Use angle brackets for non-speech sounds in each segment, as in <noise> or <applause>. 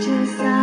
just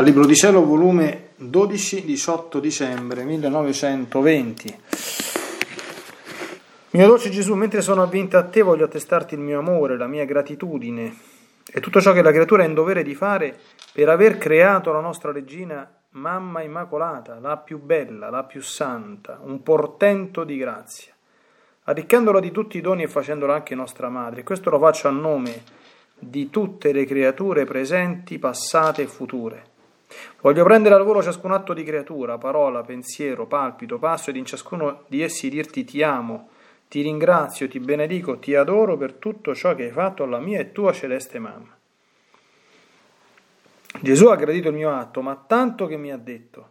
Dal Libro di Cielo, volume 12, 18 dicembre 1920. Mio dolce Gesù, mentre sono avvinta a te voglio attestarti il mio amore, la mia gratitudine e tutto ciò che la creatura è in dovere di fare per aver creato la nostra regina Mamma Immacolata, la più bella, la più santa, un portento di grazia, arricchendola di tutti i doni e facendola anche nostra madre. Questo lo faccio a nome di tutte le creature presenti, passate e future Voglio prendere al volo ciascun atto di creatura, parola, pensiero, palpito, passo ed in ciascuno di essi dirti ti amo, ti ringrazio, ti benedico, ti adoro per tutto ciò che hai fatto alla mia e tua celeste mamma. Gesù ha gradito il mio atto, ma tanto che mi ha detto,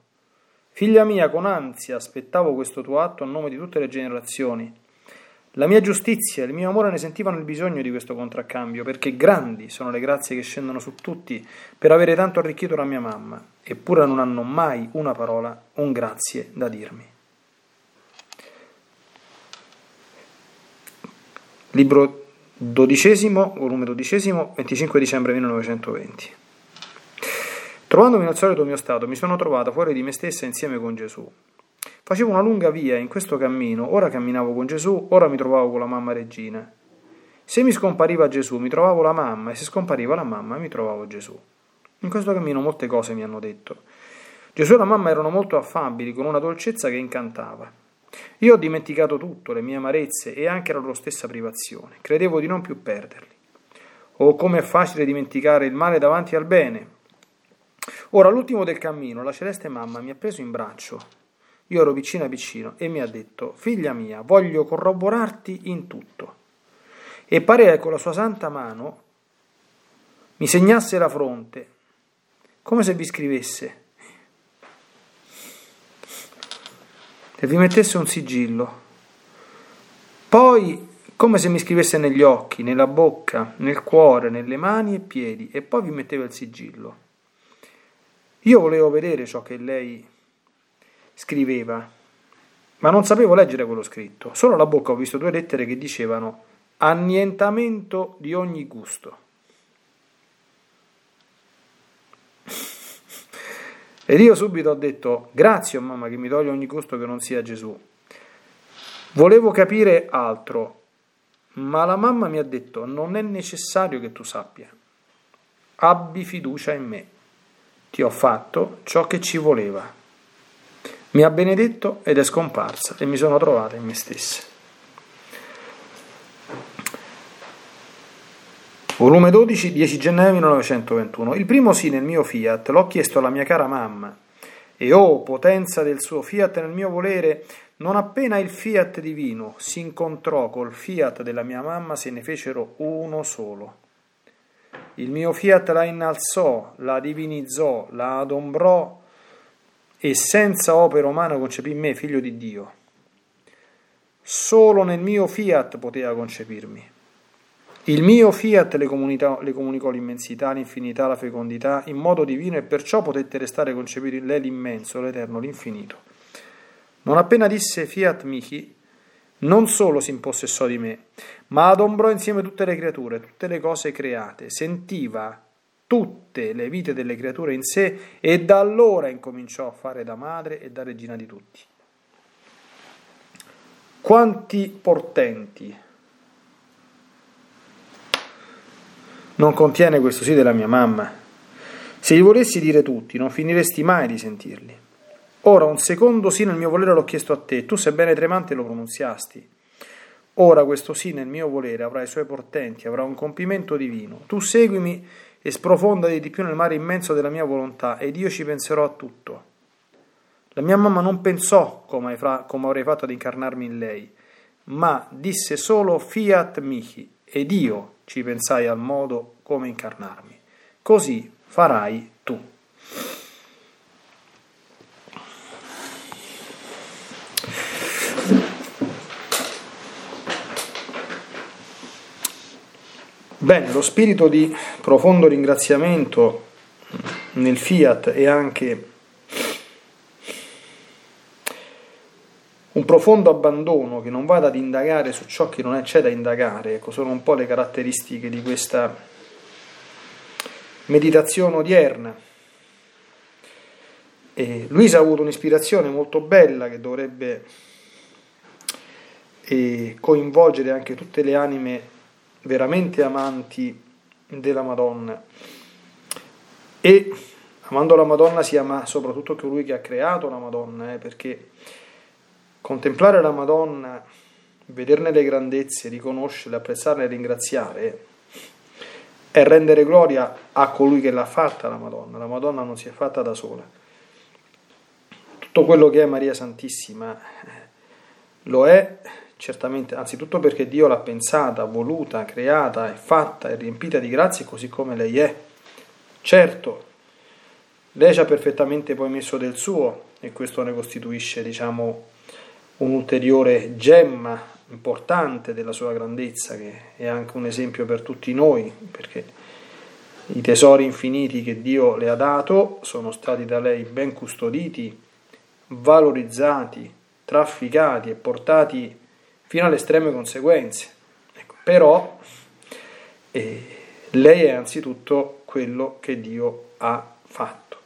figlia mia, con ansia aspettavo questo tuo atto a nome di tutte le generazioni. La mia giustizia e il mio amore ne sentivano il bisogno di questo contraccambio, perché grandi sono le grazie che scendono su tutti per avere tanto arricchito la mia mamma, eppure non hanno mai una parola, un grazie da dirmi. Libro dodicesimo, volume dodicesimo, 25 dicembre 1920. Trovandomi nel solito mio stato, mi sono trovata fuori di me stessa insieme con Gesù. Facevo una lunga via in questo cammino, ora camminavo con Gesù, ora mi trovavo con la mamma regina. Se mi scompariva Gesù, mi trovavo la mamma, e se scompariva la mamma, mi trovavo Gesù. In questo cammino molte cose mi hanno detto. Gesù e la mamma erano molto affabili, con una dolcezza che incantava. Io ho dimenticato tutto, le mie amarezze e anche la loro stessa privazione. Credevo di non più perderli. Oh, come è facile dimenticare il male davanti al bene, Ora, all'ultimo del cammino, la celeste mamma mi ha preso in braccio. Io ero vicino vicino e mi ha detto: Figlia mia, voglio corroborarti in tutto. E parea con la sua santa mano mi segnasse la fronte, come se vi scrivesse e vi mettesse un sigillo. Poi, come se mi scrivesse negli occhi, nella bocca, nel cuore, nelle mani e piedi, e poi vi metteva il sigillo. Io volevo vedere ciò che lei scriveva, ma non sapevo leggere quello scritto. Solo alla bocca ho visto due lettere che dicevano annientamento di ogni gusto. <laughs> Ed io subito ho detto grazie oh mamma che mi toglie ogni gusto che non sia Gesù. Volevo capire altro, ma la mamma mi ha detto non è necessario che tu sappia. Abbi fiducia in me ti ho fatto ciò che ci voleva. Mi ha benedetto ed è scomparsa e mi sono trovata in me stessa. Volume 12, 10 gennaio 1921. Il primo sì nel mio fiat l'ho chiesto alla mia cara mamma. E oh, potenza del suo fiat nel mio volere, non appena il fiat divino si incontrò col fiat della mia mamma, se ne fecero uno solo. Il mio fiat la innalzò, la divinizzò, la adombrò e senza opera umana concepì me, figlio di Dio. Solo nel mio fiat poteva concepirmi. Il mio fiat le, le comunicò l'immensità, l'infinità, la fecondità in modo divino e perciò potette restare concepito in lei l'immenso, l'eterno, l'infinito. Non appena disse fiat mihi, non solo si impossessò di me, ma adombrò insieme tutte le creature, tutte le cose create, sentiva tutte le vite delle creature in sé e da allora incominciò a fare da madre e da regina di tutti. Quanti portenti non contiene questo sì della mia mamma? Se li volessi dire tutti, non finiresti mai di sentirli. Ora un secondo sì nel mio volere l'ho chiesto a te, tu sebbene tremante lo pronunziasti. Ora questo sì nel mio volere avrà i suoi portenti, avrà un compimento divino. Tu seguimi e sprofondati di più nel mare immenso della mia volontà, ed io ci penserò a tutto. La mia mamma non pensò come, come avrei fatto ad incarnarmi in lei, ma disse solo fiat mihi, ed io ci pensai al modo come incarnarmi. Così farai tu. Bene, lo spirito di profondo ringraziamento nel fiat è anche un profondo abbandono che non vada ad indagare su ciò che non c'è da indagare, ecco, sono un po' le caratteristiche di questa meditazione odierna. E Luisa ha avuto un'ispirazione molto bella che dovrebbe eh, coinvolgere anche tutte le anime veramente amanti della Madonna. E amando la Madonna si ama soprattutto colui che ha creato la Madonna, eh, perché contemplare la Madonna, vederne le grandezze, riconoscerle, apprezzarle e ringraziare è rendere gloria a colui che l'ha fatta la Madonna. La Madonna non si è fatta da sola. Tutto quello che è Maria Santissima eh, lo è certamente, anzitutto perché Dio l'ha pensata, voluta, creata e fatta e riempita di grazie così come lei è. Certo, lei ci ha perfettamente poi messo del suo e questo ne costituisce, diciamo, un'ulteriore gemma importante della sua grandezza, che è anche un esempio per tutti noi, perché i tesori infiniti che Dio le ha dato sono stati da lei ben custoditi, valorizzati, trafficati e portati fino alle estreme conseguenze. Ecco, però eh, lei è anzitutto quello che Dio ha fatto.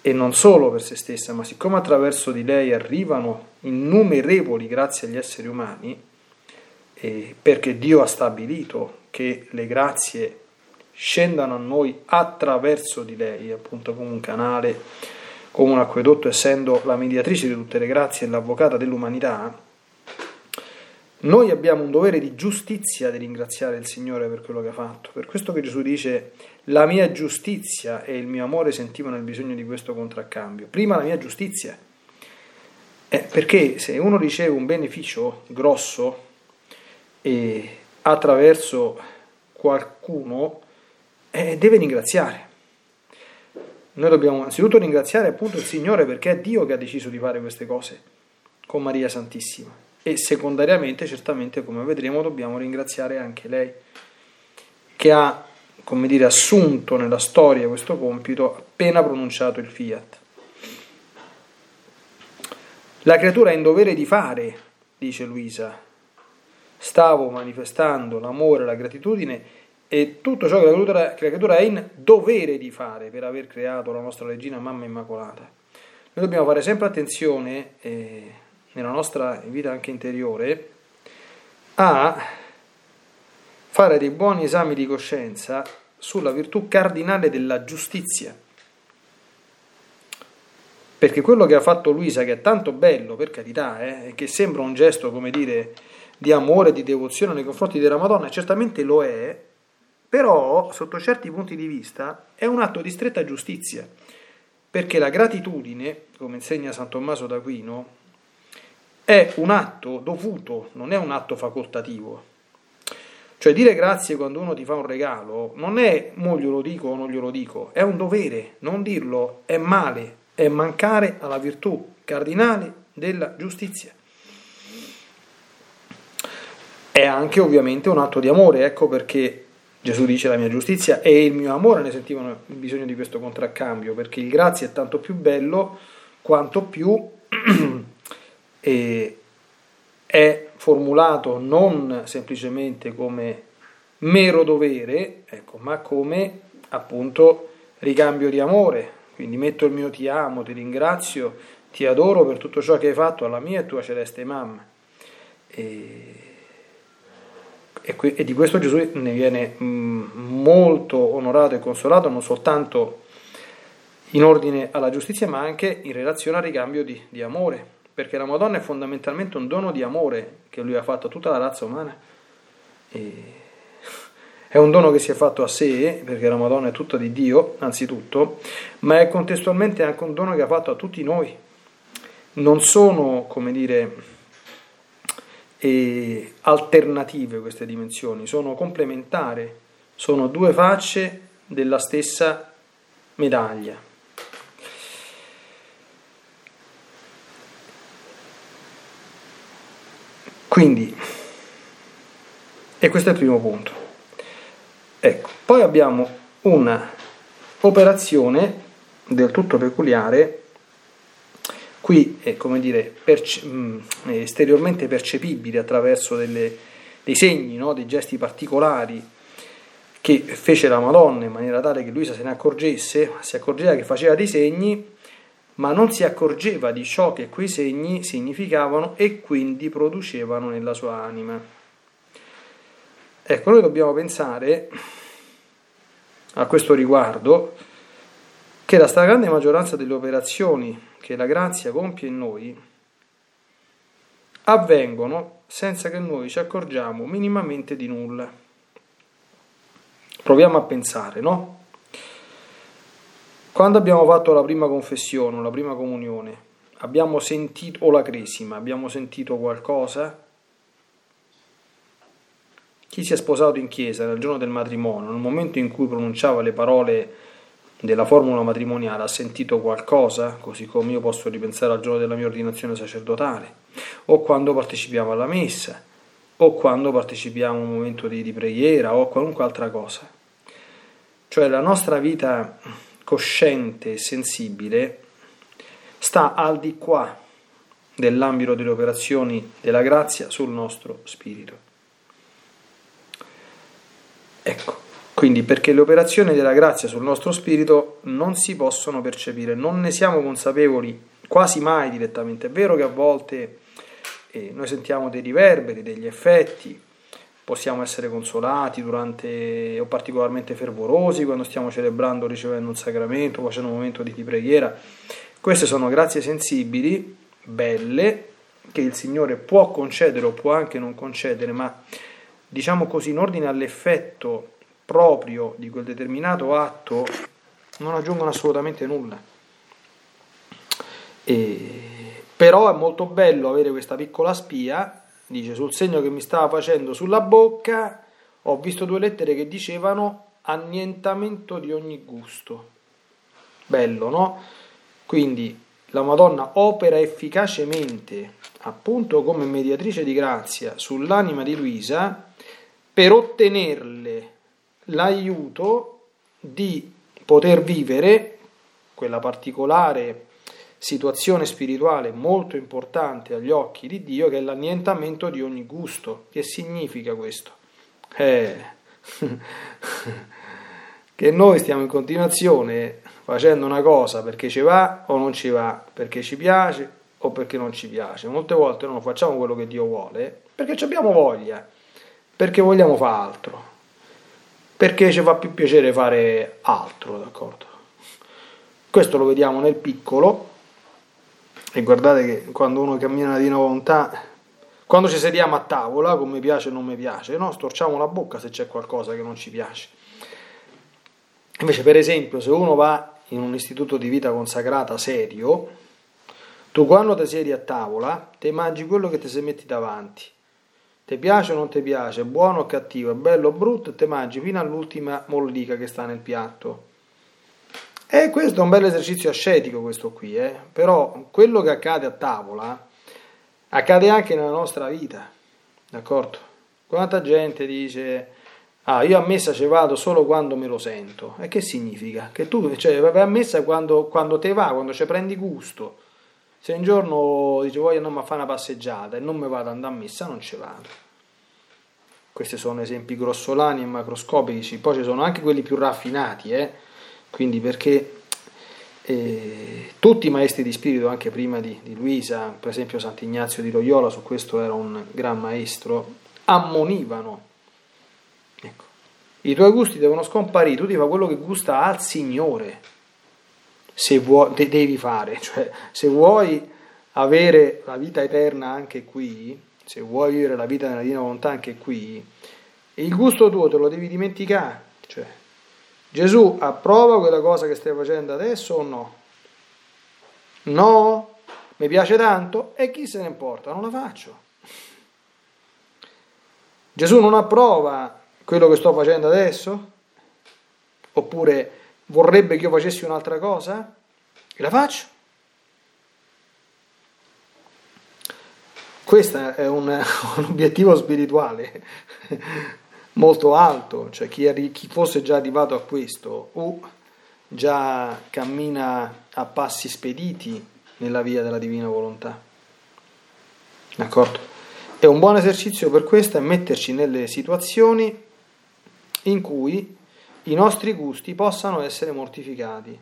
E non solo per se stessa, ma siccome attraverso di lei arrivano innumerevoli grazie agli esseri umani, eh, perché Dio ha stabilito che le grazie scendano a noi attraverso di lei, appunto come un canale, come un acquedotto, essendo la mediatrice di tutte le grazie e l'avvocata dell'umanità, noi abbiamo un dovere di giustizia di ringraziare il Signore per quello che ha fatto. Per questo che Gesù dice la mia giustizia e il mio amore sentivano il bisogno di questo contraccambio. Prima la mia giustizia. Eh, perché se uno riceve un beneficio grosso e attraverso qualcuno, eh, deve ringraziare. Noi dobbiamo anzitutto ringraziare appunto il Signore perché è Dio che ha deciso di fare queste cose con Maria Santissima e secondariamente certamente come vedremo dobbiamo ringraziare anche lei che ha come dire assunto nella storia questo compito appena pronunciato il fiat. La creatura è in dovere di fare dice Luisa. Stavo manifestando l'amore la gratitudine e tutto ciò che la, creatura, che la creatura è in dovere di fare per aver creato la nostra regina mamma immacolata. Noi dobbiamo fare sempre attenzione eh, nella nostra vita anche interiore, a fare dei buoni esami di coscienza sulla virtù cardinale della giustizia. Perché quello che ha fatto Luisa, che è tanto bello, per carità, eh, che sembra un gesto, come dire, di amore, di devozione nei confronti della Madonna, certamente lo è, però sotto certi punti di vista è un atto di stretta giustizia, perché la gratitudine, come insegna San Tommaso d'Aquino, è un atto dovuto, non è un atto facoltativo. Cioè dire grazie quando uno ti fa un regalo non è mo glielo dico o non glielo dico, è un dovere, non dirlo è male, è mancare alla virtù cardinale della giustizia. È anche ovviamente un atto di amore, ecco perché Gesù dice la mia giustizia e il mio amore ne sentivano il bisogno di questo contraccambio, perché il grazie è tanto più bello quanto più <clears throat> è formulato non semplicemente come mero dovere, ecco, ma come appunto ricambio di amore. Quindi metto il mio ti amo, ti ringrazio, ti adoro per tutto ciò che hai fatto alla mia e tua celeste mamma. E, e, e di questo Gesù ne viene mm, molto onorato e consolato, non soltanto in ordine alla giustizia, ma anche in relazione al ricambio di, di amore perché la Madonna è fondamentalmente un dono di amore che lui ha fatto a tutta la razza umana. E <laughs> è un dono che si è fatto a sé, perché la Madonna è tutta di Dio, anzitutto, ma è contestualmente anche un dono che ha fatto a tutti noi. Non sono, come dire, eh, alternative queste dimensioni, sono complementari, sono due facce della stessa medaglia. Quindi, e questo è il primo punto. Ecco, poi abbiamo una operazione del tutto peculiare, qui è come dire perce- mm, esteriormente percepibile attraverso delle, dei segni, no? dei gesti particolari che fece la Madonna in maniera tale che Luisa se ne accorgesse, si accorgeva che faceva dei segni ma non si accorgeva di ciò che quei segni significavano e quindi producevano nella sua anima. Ecco, noi dobbiamo pensare a questo riguardo che la stragrande maggioranza delle operazioni che la grazia compie in noi avvengono senza che noi ci accorgiamo minimamente di nulla. Proviamo a pensare, no? Quando abbiamo fatto la prima confessione, la prima comunione, abbiamo sentito, o la cresima, abbiamo sentito qualcosa? Chi si è sposato in chiesa nel giorno del matrimonio, nel momento in cui pronunciava le parole della formula matrimoniale, ha sentito qualcosa, così come io posso ripensare al giorno della mia ordinazione sacerdotale, o quando partecipiamo alla messa, o quando partecipiamo a un momento di, di preghiera o qualunque altra cosa. Cioè la nostra vita cosciente e sensibile sta al di qua dell'ambito delle operazioni della grazia sul nostro spirito. Ecco, quindi perché le operazioni della grazia sul nostro spirito non si possono percepire, non ne siamo consapevoli quasi mai direttamente. È vero che a volte eh, noi sentiamo dei riverberi, degli effetti, possiamo essere consolati durante o particolarmente fervorosi quando stiamo celebrando, ricevendo un sacramento, facendo un momento di preghiera. Queste sono grazie sensibili, belle, che il Signore può concedere o può anche non concedere, ma diciamo così, in ordine all'effetto proprio di quel determinato atto, non aggiungono assolutamente nulla. E, però è molto bello avere questa piccola spia, dice sul segno che mi stava facendo sulla bocca, ho visto due lettere che dicevano annientamento di ogni gusto. Bello, no? Quindi la Madonna opera efficacemente, appunto come mediatrice di grazia, sull'anima di Luisa per ottenerle l'aiuto di poter vivere quella particolare situazione spirituale molto importante agli occhi di Dio che è l'annientamento di ogni gusto. Che significa questo? Eh, <laughs> che noi stiamo in continuazione facendo una cosa perché ci va o non ci va, perché ci piace o perché non ci piace. Molte volte non facciamo quello che Dio vuole perché abbiamo voglia perché vogliamo fare altro, perché ci fa più piacere fare altro, d'accordo? Questo lo vediamo nel piccolo e guardate che quando uno cammina di volontà, quando ci sediamo a tavola, come piace o non mi piace, no? storciamo la bocca se c'è qualcosa che non ci piace. Invece, per esempio, se uno va in un istituto di vita consacrata serio, tu quando ti siedi a tavola, ti mangi quello che ti si metti davanti ti piace o non ti piace, buono o cattivo, bello o brutto, te mangi fino all'ultima mollica che sta nel piatto. E questo è un bel esercizio ascetico questo qui, eh? però quello che accade a tavola accade anche nella nostra vita, d'accordo? Quanta gente dice, ah io a messa ci vado solo quando me lo sento, e che significa? Che tu cioè, vai a messa quando, quando te va, quando ci prendi gusto, se un giorno dice voglio andare a fare una passeggiata e non mi vado ad andare a messa, non ci vado. Questi sono esempi grossolani e macroscopici, poi ci sono anche quelli più raffinati, eh? Quindi perché eh, tutti i maestri di spirito, anche prima di, di Luisa, per esempio Sant'Ignazio di Loyola, su questo era un gran maestro, ammonivano. Ecco. I tuoi gusti devono scomparire, tu devi fare quello che gusta al Signore se vuoi, de- devi fare, <laughs> cioè se vuoi avere la vita eterna anche qui, se vuoi vivere la vita nella divina volontà anche qui, il gusto tuo te lo devi dimenticare, cioè Gesù approva quella cosa che stai facendo adesso o no? No? Mi piace tanto? E chi se ne importa? Non la faccio. Gesù non approva quello che sto facendo adesso? Oppure vorrebbe che io facessi un'altra cosa? E la faccio. Questo è un, <laughs> un obiettivo spirituale molto alto, cioè chi, chi, fosse già arrivato a questo o già cammina a passi spediti nella via della divina volontà. D'accordo? E un buon esercizio per questo è metterci nelle situazioni in cui i nostri gusti possano essere mortificati.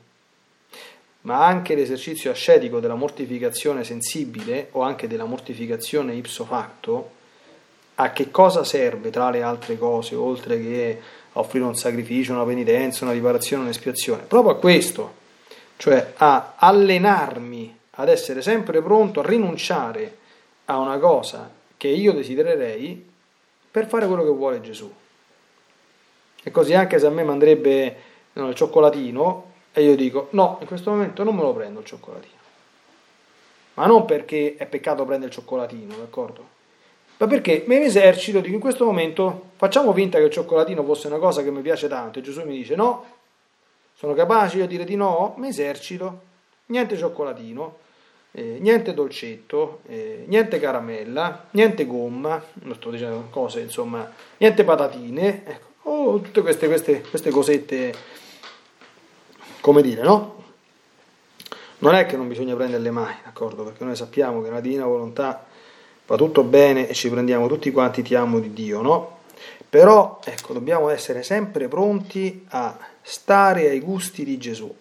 Ma anche l'esercizio ascetico della mortificazione sensibile o anche della mortificazione ipso facto, a che cosa serve tra le altre cose, oltre che offrire un sacrificio, una penitenza, una riparazione, un'espiazione? Proprio a questo, cioè a allenarmi ad essere sempre pronto a rinunciare a una cosa che io desidererei per fare quello che vuole Gesù. E così anche se a me mandrebbe no, il cioccolatino e io dico no, in questo momento non me lo prendo il cioccolatino. Ma non perché è peccato prendere il cioccolatino, d'accordo? Ma perché mi esercito, dico in questo momento facciamo finta che il cioccolatino fosse una cosa che mi piace tanto e Gesù mi dice no, sono capace io a dire di no, mi esercito, niente cioccolatino. eh, niente dolcetto, eh, niente caramella, niente gomma, non sto dicendo cose, insomma, niente patatine, ecco, oh, tutte queste, queste, queste cosette, come dire, no? Non è che non bisogna prenderle mai, d'accordo? Perché noi sappiamo che nella divina volontà va tutto bene e ci prendiamo tutti quanti ti amo di Dio, no? Però, ecco, dobbiamo essere sempre pronti a stare ai gusti di Gesù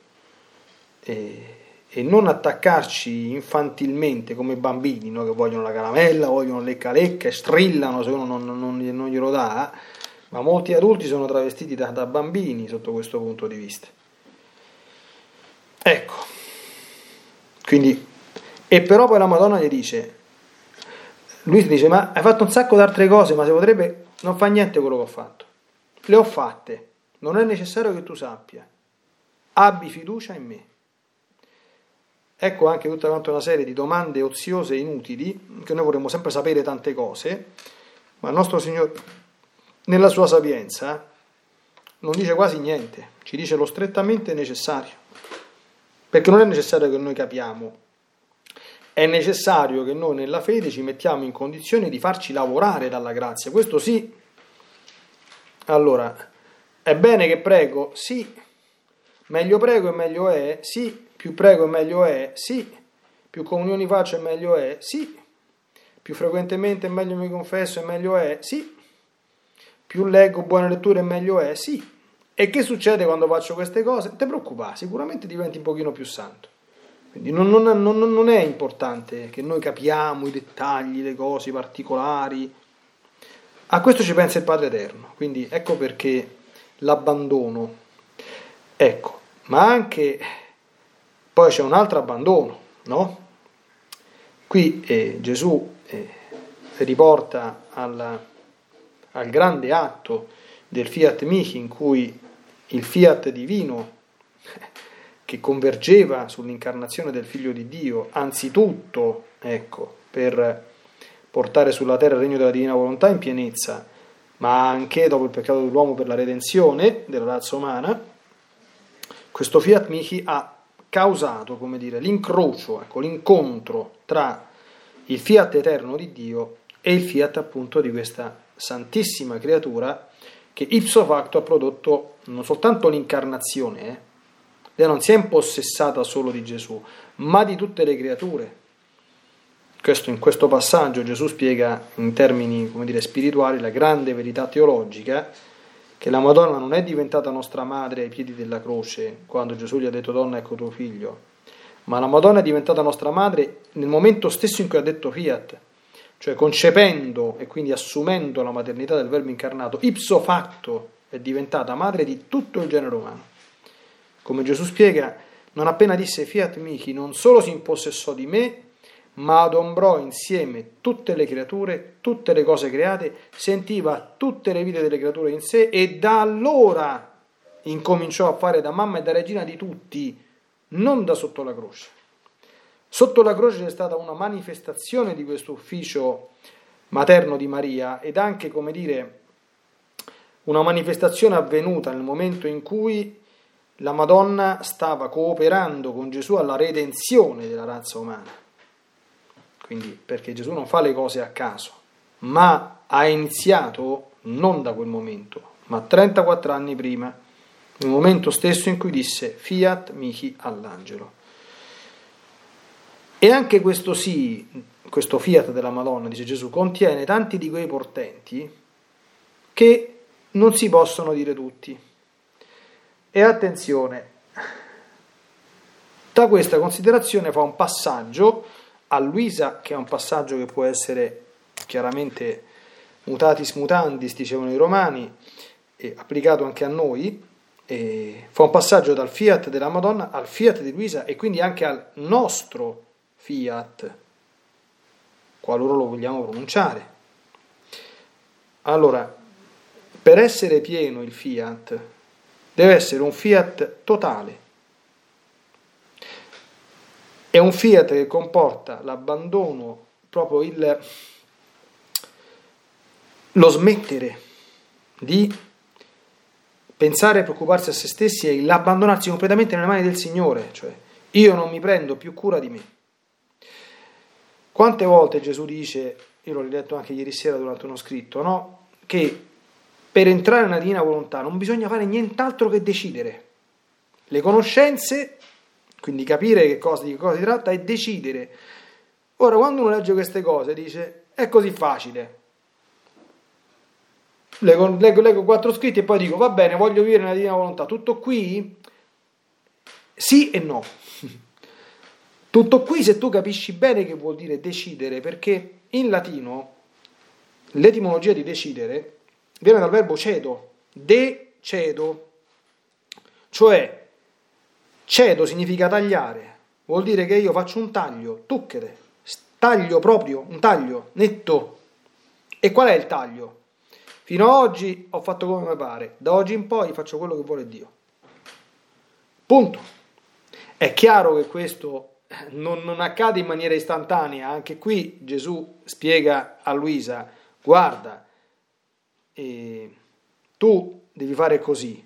e, e non attaccarci infantilmente come bambini, no? che vogliono la caramella, vogliono lecca lecca e strillano se uno non, non, non glielo dà, ma molti adulti sono travestiti da, da bambini sotto questo punto di vista. Ecco. Quindi, e però poi la Madonna gli dice, lui dice, ma hai fatto un sacco di altre cose, ma se potrebbe, non fa niente quello che ho fatto. Le ho fatte, non è necessario che tu sappia. Abbi fiducia in me. Ecco anche tutta una serie di domande oziose e inutili, che noi vorremmo sempre sapere tante cose, ma il nostro Signore, nella sua sapienza, non dice quasi niente, ci dice lo strettamente necessario. Perché non è necessario che noi capiamo, è necessario che noi nella fede ci mettiamo in condizione di farci lavorare dalla grazia. Questo sì. Allora, è bene che prego? Sì. Meglio prego e meglio è? Sì. Più prego e meglio è? Sì. Più comunioni faccio e meglio è? Sì. Più frequentemente e meglio mi confesso e meglio è? Sì. Più leggo buone letture e meglio è? Sì. E che succede quando faccio queste cose? Ti preoccupare, sicuramente diventi un pochino più santo. Quindi non, non, non, non, è importante che noi capiamo i dettagli, le cose, i particolari. A questo ci pensa il Padre Eterno. Quindi ecco perché l'abbandono. Ecco, ma anche poi c'è un altro abbandono, no? Qui eh, Gesù eh, riporta alla, al grande atto del Fiat Michi in cui il fiat divino che convergeva sull'incarnazione del Figlio di Dio, anzitutto, ecco, per portare sulla terra il regno della divina volontà in pienezza, ma anche dopo il peccato dell'uomo per la redenzione della razza umana, questo fiat mihi ha causato, come dire, l'incrocio, ecco, l'incontro tra il fiat eterno di Dio e il fiat appunto di questa santissima creatura che ipso facto ha prodotto non soltanto l'incarnazione, eh? Lei non si è impossessata solo di Gesù, ma di tutte le creature. Questo, in questo passaggio Gesù spiega in termini dire, spirituali la grande verità teologica che la Madonna non è diventata nostra madre ai piedi della croce quando Gesù gli ha detto donna ecco tuo figlio, ma la Madonna è diventata nostra madre nel momento stesso in cui ha detto fiat, cioè concependo e quindi assumendo la maternità del Verbo incarnato, ipso facto è diventata madre di tutto il genere umano. Come Gesù spiega, non appena disse fiat mihi, non solo si impossessò di me, ma adombrò insieme tutte le creature, tutte le cose create, sentiva tutte le vite delle creature in sé e da allora incominciò a fare da mamma e da regina di tutti, non da sotto la croce. Sotto la croce c'è stata una manifestazione di questo ufficio materno di Maria ed anche, come dire, una manifestazione avvenuta nel momento in cui la Madonna stava cooperando con Gesù alla redenzione della razza umana. Quindi perché Gesù non fa le cose a caso, ma ha iniziato non da quel momento, ma 34 anni prima, nel momento stesso in cui disse fiat mihi all'angelo. E anche questo sì, questo fiat della Madonna, dice Gesù, contiene tanti di quei portenti che non si possono dire tutti. E attenzione, da questa considerazione fa un passaggio a Luisa, che è un passaggio che può essere chiaramente mutatis mutandis, dicevano i romani, e applicato anche a noi, fa un passaggio dal fiat della Madonna al fiat di Luisa e quindi anche al nostro fiat, qualora lo vogliamo pronunciare. Allora, per essere pieno il fiat, deve essere un fiat totale. È un fiat che comporta l'abbandono, proprio il, lo smettere di pensare e preoccuparsi a se stessi e l'abbandonarsi completamente nelle mani del Signore, cioè io non mi prendo più cura di me. Quante volte Gesù dice, io l'ho letto anche ieri sera durante uno scritto, no? che per entrare nella divina volontà non bisogna fare nient'altro che decidere. Le conoscenze, quindi capire che cosa, di che cosa si tratta, e decidere. Ora, quando uno legge queste cose, dice, è così facile. Leggo, leggo, leggo quattro scritti e poi dico, va bene, voglio vivere nella divina volontà. Tutto qui? Sì e no. <laughs> Tutto qui se tu capisci bene che vuol dire decidere, perché in latino l'etimologia di decidere viene dal verbo cedo, de-cedo, cioè cedo significa tagliare, vuol dire che io faccio un taglio, tucchere, taglio proprio, un taglio netto. E qual è il taglio? Fino ad oggi ho fatto come mi pare, da oggi in poi faccio quello che vuole Dio. Punto. È chiaro che questo non, non, accade in maniera istantanea, anche qui Gesù spiega a Luisa, guarda, eh, tu devi fare così,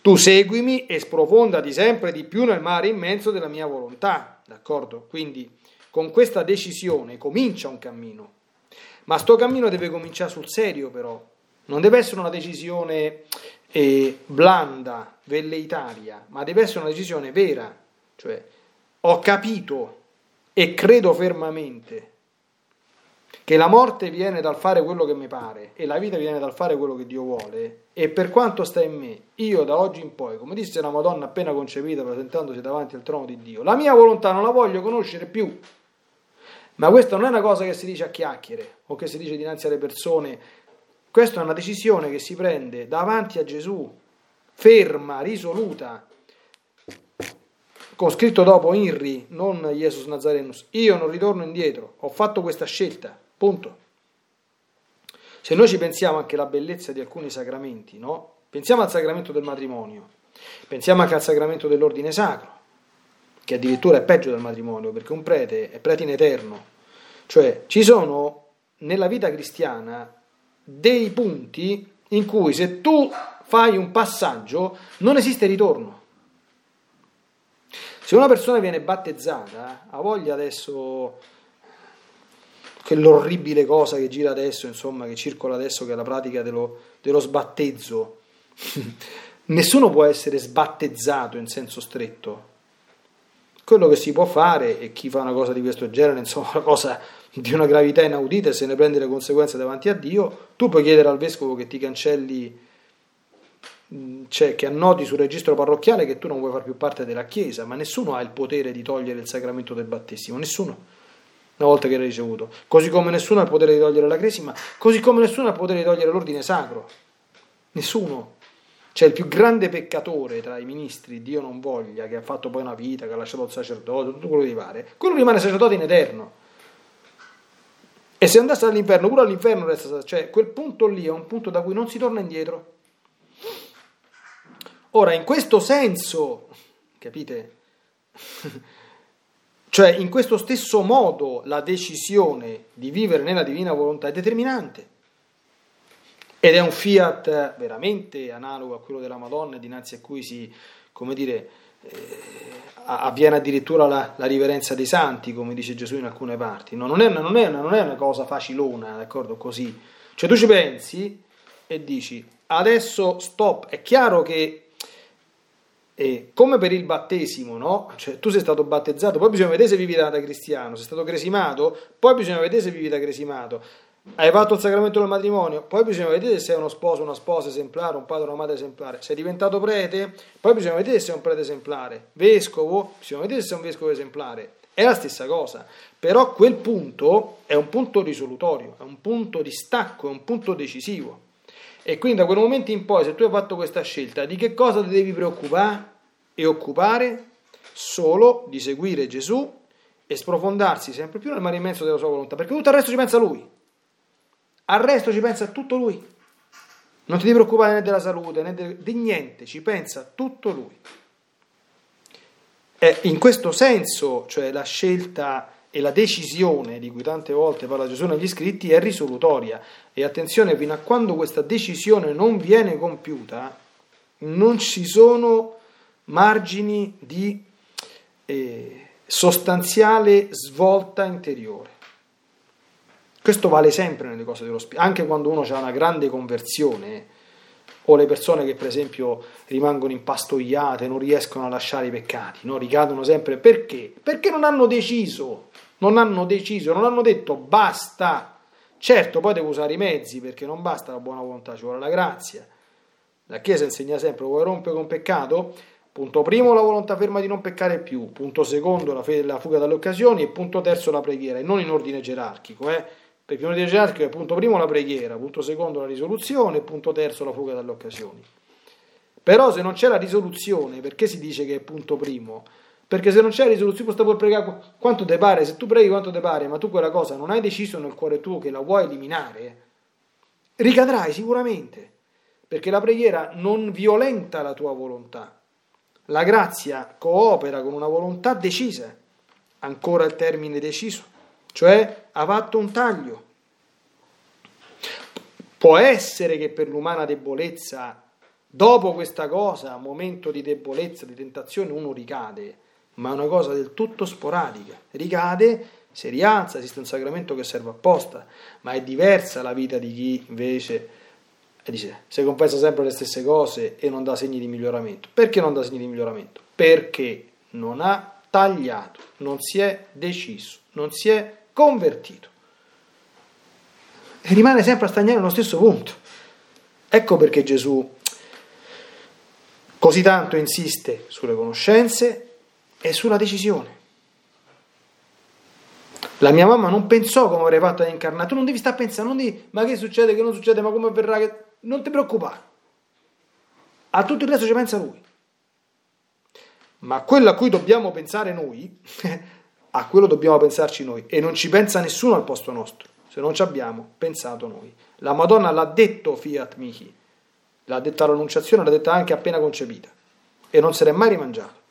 tu seguimi e sprofondati sempre di più nel mare immenso della mia volontà, d'accordo? Quindi con questa decisione comincia un cammino, ma sto cammino deve cominciare sul serio però, non deve essere una decisione eh, blanda, velleitaria, ma deve essere una decisione vera, cioè ho capito e credo fermamente che la morte viene dal fare quello che mi pare e la vita viene dal fare quello che Dio vuole. E per quanto sta in me, io da oggi in poi, come disse la Madonna appena concepita presentandosi davanti al trono di Dio, la mia volontà non la voglio conoscere più. Ma questa non è una cosa che si dice a chiacchiere o che si dice dinanzi alle persone, questa è una decisione che si prende davanti a Gesù, ferma, risoluta, con scritto dopo Inri, non Jesus Nazarenus, io non ritorno indietro, ho fatto questa scelta, punto. Se noi ci pensiamo anche alla bellezza di alcuni sacramenti, no? Pensiamo al sacramento del matrimonio, pensiamo anche al sacramento dell'ordine sacro, che addirittura è peggio del matrimonio, perché un prete è prete in eterno. Cioè, ci sono nella vita cristiana dei punti in cui se tu fai un passaggio non esiste ritorno. Se una persona viene battezzata, ha voglia adesso quell'orribile cosa che gira adesso, insomma, che circola adesso, che è la pratica dello, dello sbattezzo. <laughs> Nessuno può essere sbattezzato in senso stretto. Quello che si può fare, e chi fa una cosa di questo genere, insomma, <laughs> una cosa di una gravità inaudita e se ne prende le conseguenze davanti a Dio, tu puoi chiedere al vescovo che ti cancelli cioè che annoti sul registro parrocchiale che tu non vuoi far più parte della Chiesa, ma nessuno ha il potere di togliere il sacramento del battesimo, nessuno, una volta che l'hai ricevuto. Così come nessuno ha il potere di togliere la cresima, così come nessuno ha il potere di togliere l'ordine sacro. Nessuno. C'è il più grande peccatore tra i ministri, Dio non voglia, che ha fatto poi una vita, che ha lasciato il sacerdote, tutto quello gli pare. Quello rimane sacerdote in eterno. E se andasse all'inferno, pure all'inferno resta, cioè quel punto lì è un punto da cui non si torna indietro. Ora, in questo senso, capite? Cioè, in questo stesso modo la decisione di vivere nella divina volontà è determinante. Ed è un fiat veramente analogo a quello della Madonna, dinanzi a cui si, come dire, eh, avviene addirittura la, la, riverenza dei santi, come dice Gesù in alcune parti. No, non, è una, non, è una, non è una cosa facilona, d'accordo? Così. Cioè tu ci pensi e dici, adesso stop, è chiaro che e come per il battesimo, no? Cioè, tu sei stato battezzato, poi bisogna vedere se vivi da cristiano, sei stato cresimato, poi bisogna vedere se vivi da cresimato. Hai fatto il sacramento del matrimonio, poi bisogna vedere se sei uno sposo, una sposa esemplare, un padre una madre esemplare. Sei diventato prete, poi bisogna vedere se sei un prete esemplare. Vescovo, bisogna vedere se sei un vescovo esemplare. È la stessa cosa, però quel punto è un punto risolutorio, è un punto di stacco, è un punto decisivo. E quindi da quel momento in poi, se tu hai fatto questa scelta, di che cosa ti devi preoccupare e occupare? Solo di seguire Gesù e sprofondarsi sempre più nel mare immenso della sua volontà, perché tutto il resto ci pensa Lui. Al resto ci pensa tutto Lui. Non ti devi preoccupare né della salute né di niente, ci pensa tutto Lui. E in questo senso, cioè la scelta e la decisione di cui tante volte parla Gesù negli scritti è risolutoria e attenzione fino a quando questa decisione non viene compiuta non ci sono margini di, eh, sostanziale svolta interiore. Questo vale sempre nelle cose dello Spirito, anche quando uno ha una grande conversione, o le persone che per esempio rimangono impastoiate, non riescono a lasciare i peccati, no? ricadono sempre perché? Perché non hanno deciso, non hanno deciso, non hanno detto basta. Certo, poi devo usare i mezzi perché non basta la buona volontà, ci vuole la grazia. La Chiesa insegna sempre: vuoi rompere con peccato? Punto primo, la volontà ferma di non peccare più. Punto secondo, la, fede, la fuga dalle occasioni. E punto terzo, la preghiera. E non in ordine gerarchico, eh? perché in ordine gerarchico è punto primo la preghiera, punto secondo la risoluzione punto terzo la fuga dalle occasioni. Però se non c'è la risoluzione, perché si dice che è punto primo? Perché se non c'è risoluzione, posso puoi pregare quanto ti pare, se tu preghi quanto ti pare, ma tu quella cosa non hai deciso nel cuore tuo che la vuoi eliminare, ricadrai sicuramente, perché la preghiera non violenta la tua volontà. La grazia coopera con una volontà decisa, ancora il termine deciso, cioè ha fatto un taglio. Può essere che per l'umana debolezza, dopo questa cosa, momento di debolezza, di tentazione, uno ricade, ma è una cosa del tutto sporadica. Ricade, si rialza, esiste un sacramento che serve apposta, ma è diversa la vita di chi invece dice, se compensa sempre le stesse cose e non dà segni di miglioramento. Perché non dà segni di miglioramento? Perché non ha tagliato, non si è deciso, non si è convertito. E rimane sempre a stagnare allo stesso punto. Ecco perché Gesù così tanto insiste sulle conoscenze è sulla decisione. La mia mamma non pensò come avrei fatto ad incarnare. Tu non devi stare a pensare, non devi, ma che succede, che non succede, ma come verrà. Che... Non ti preoccupare. A tutto il resto ci pensa lui. Ma quello a cui dobbiamo pensare noi, <laughs> a quello dobbiamo pensarci noi. E non ci pensa nessuno al posto nostro, se non ci abbiamo pensato noi. La Madonna l'ha detto Fiat Michi, l'ha detta all'annunciazione, l'ha detta anche appena concepita. E non se l'è mai rimangiato.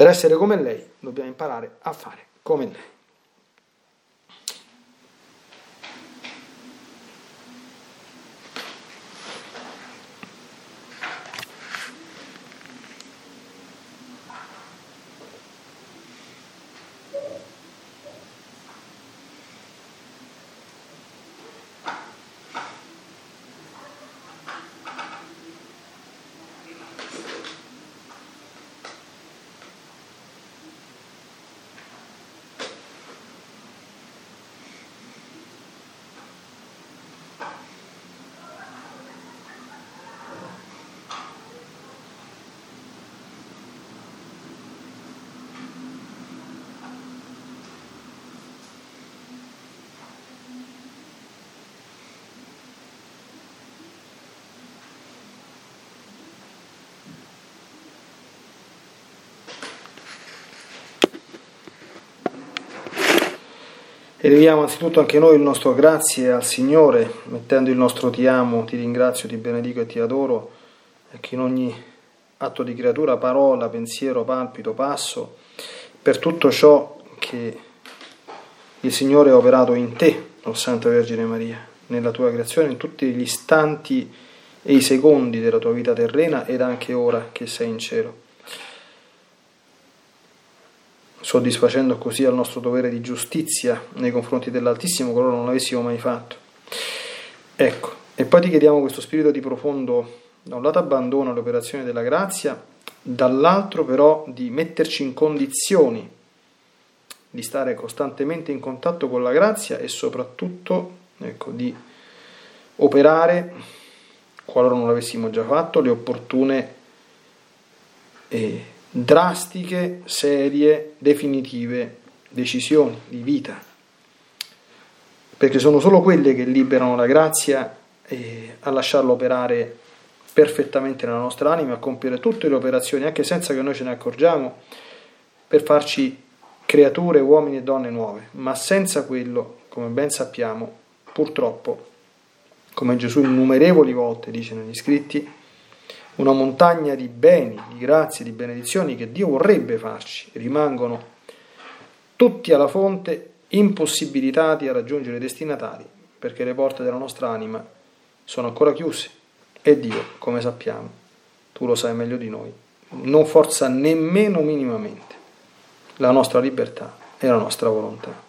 Per essere come lei dobbiamo imparare a fare come lei. Eleviamo anzitutto anche noi il nostro grazie al Signore, mettendo il nostro ti amo, ti ringrazio, ti benedico e ti adoro, che in ogni atto di creatura, parola, pensiero, palpito, passo, per tutto ciò che il Signore ha operato in te, o Santa Vergine Maria, nella tua creazione, in tutti gli istanti e i secondi della tua vita terrena ed anche ora che sei in cielo soddisfacendo così al nostro dovere di giustizia nei confronti dell'Altissimo, qualora non l'avessimo mai fatto. Ecco, e poi ti chiediamo questo spirito di profondo, da un lato abbandono alle operazioni della grazia, dall'altro però di metterci in condizioni di stare costantemente in contatto con la grazia e soprattutto ecco, di operare, qualora non l'avessimo già fatto, le opportune e drastiche, serie, definitive decisioni di vita, perché sono solo quelle che liberano la grazia a lasciarlo operare perfettamente nella nostra anima, a compiere tutte le operazioni, anche senza che noi ce ne accorgiamo, per farci creature, uomini e donne nuove, ma senza quello, come ben sappiamo, purtroppo, come Gesù innumerevoli volte dice negli scritti, una montagna di beni, di grazie, di benedizioni che Dio vorrebbe farci, rimangono tutti alla fonte impossibilitati a raggiungere i destinatari perché le porte della nostra anima sono ancora chiuse e Dio, come sappiamo, tu lo sai meglio di noi, non forza nemmeno minimamente la nostra libertà e la nostra volontà.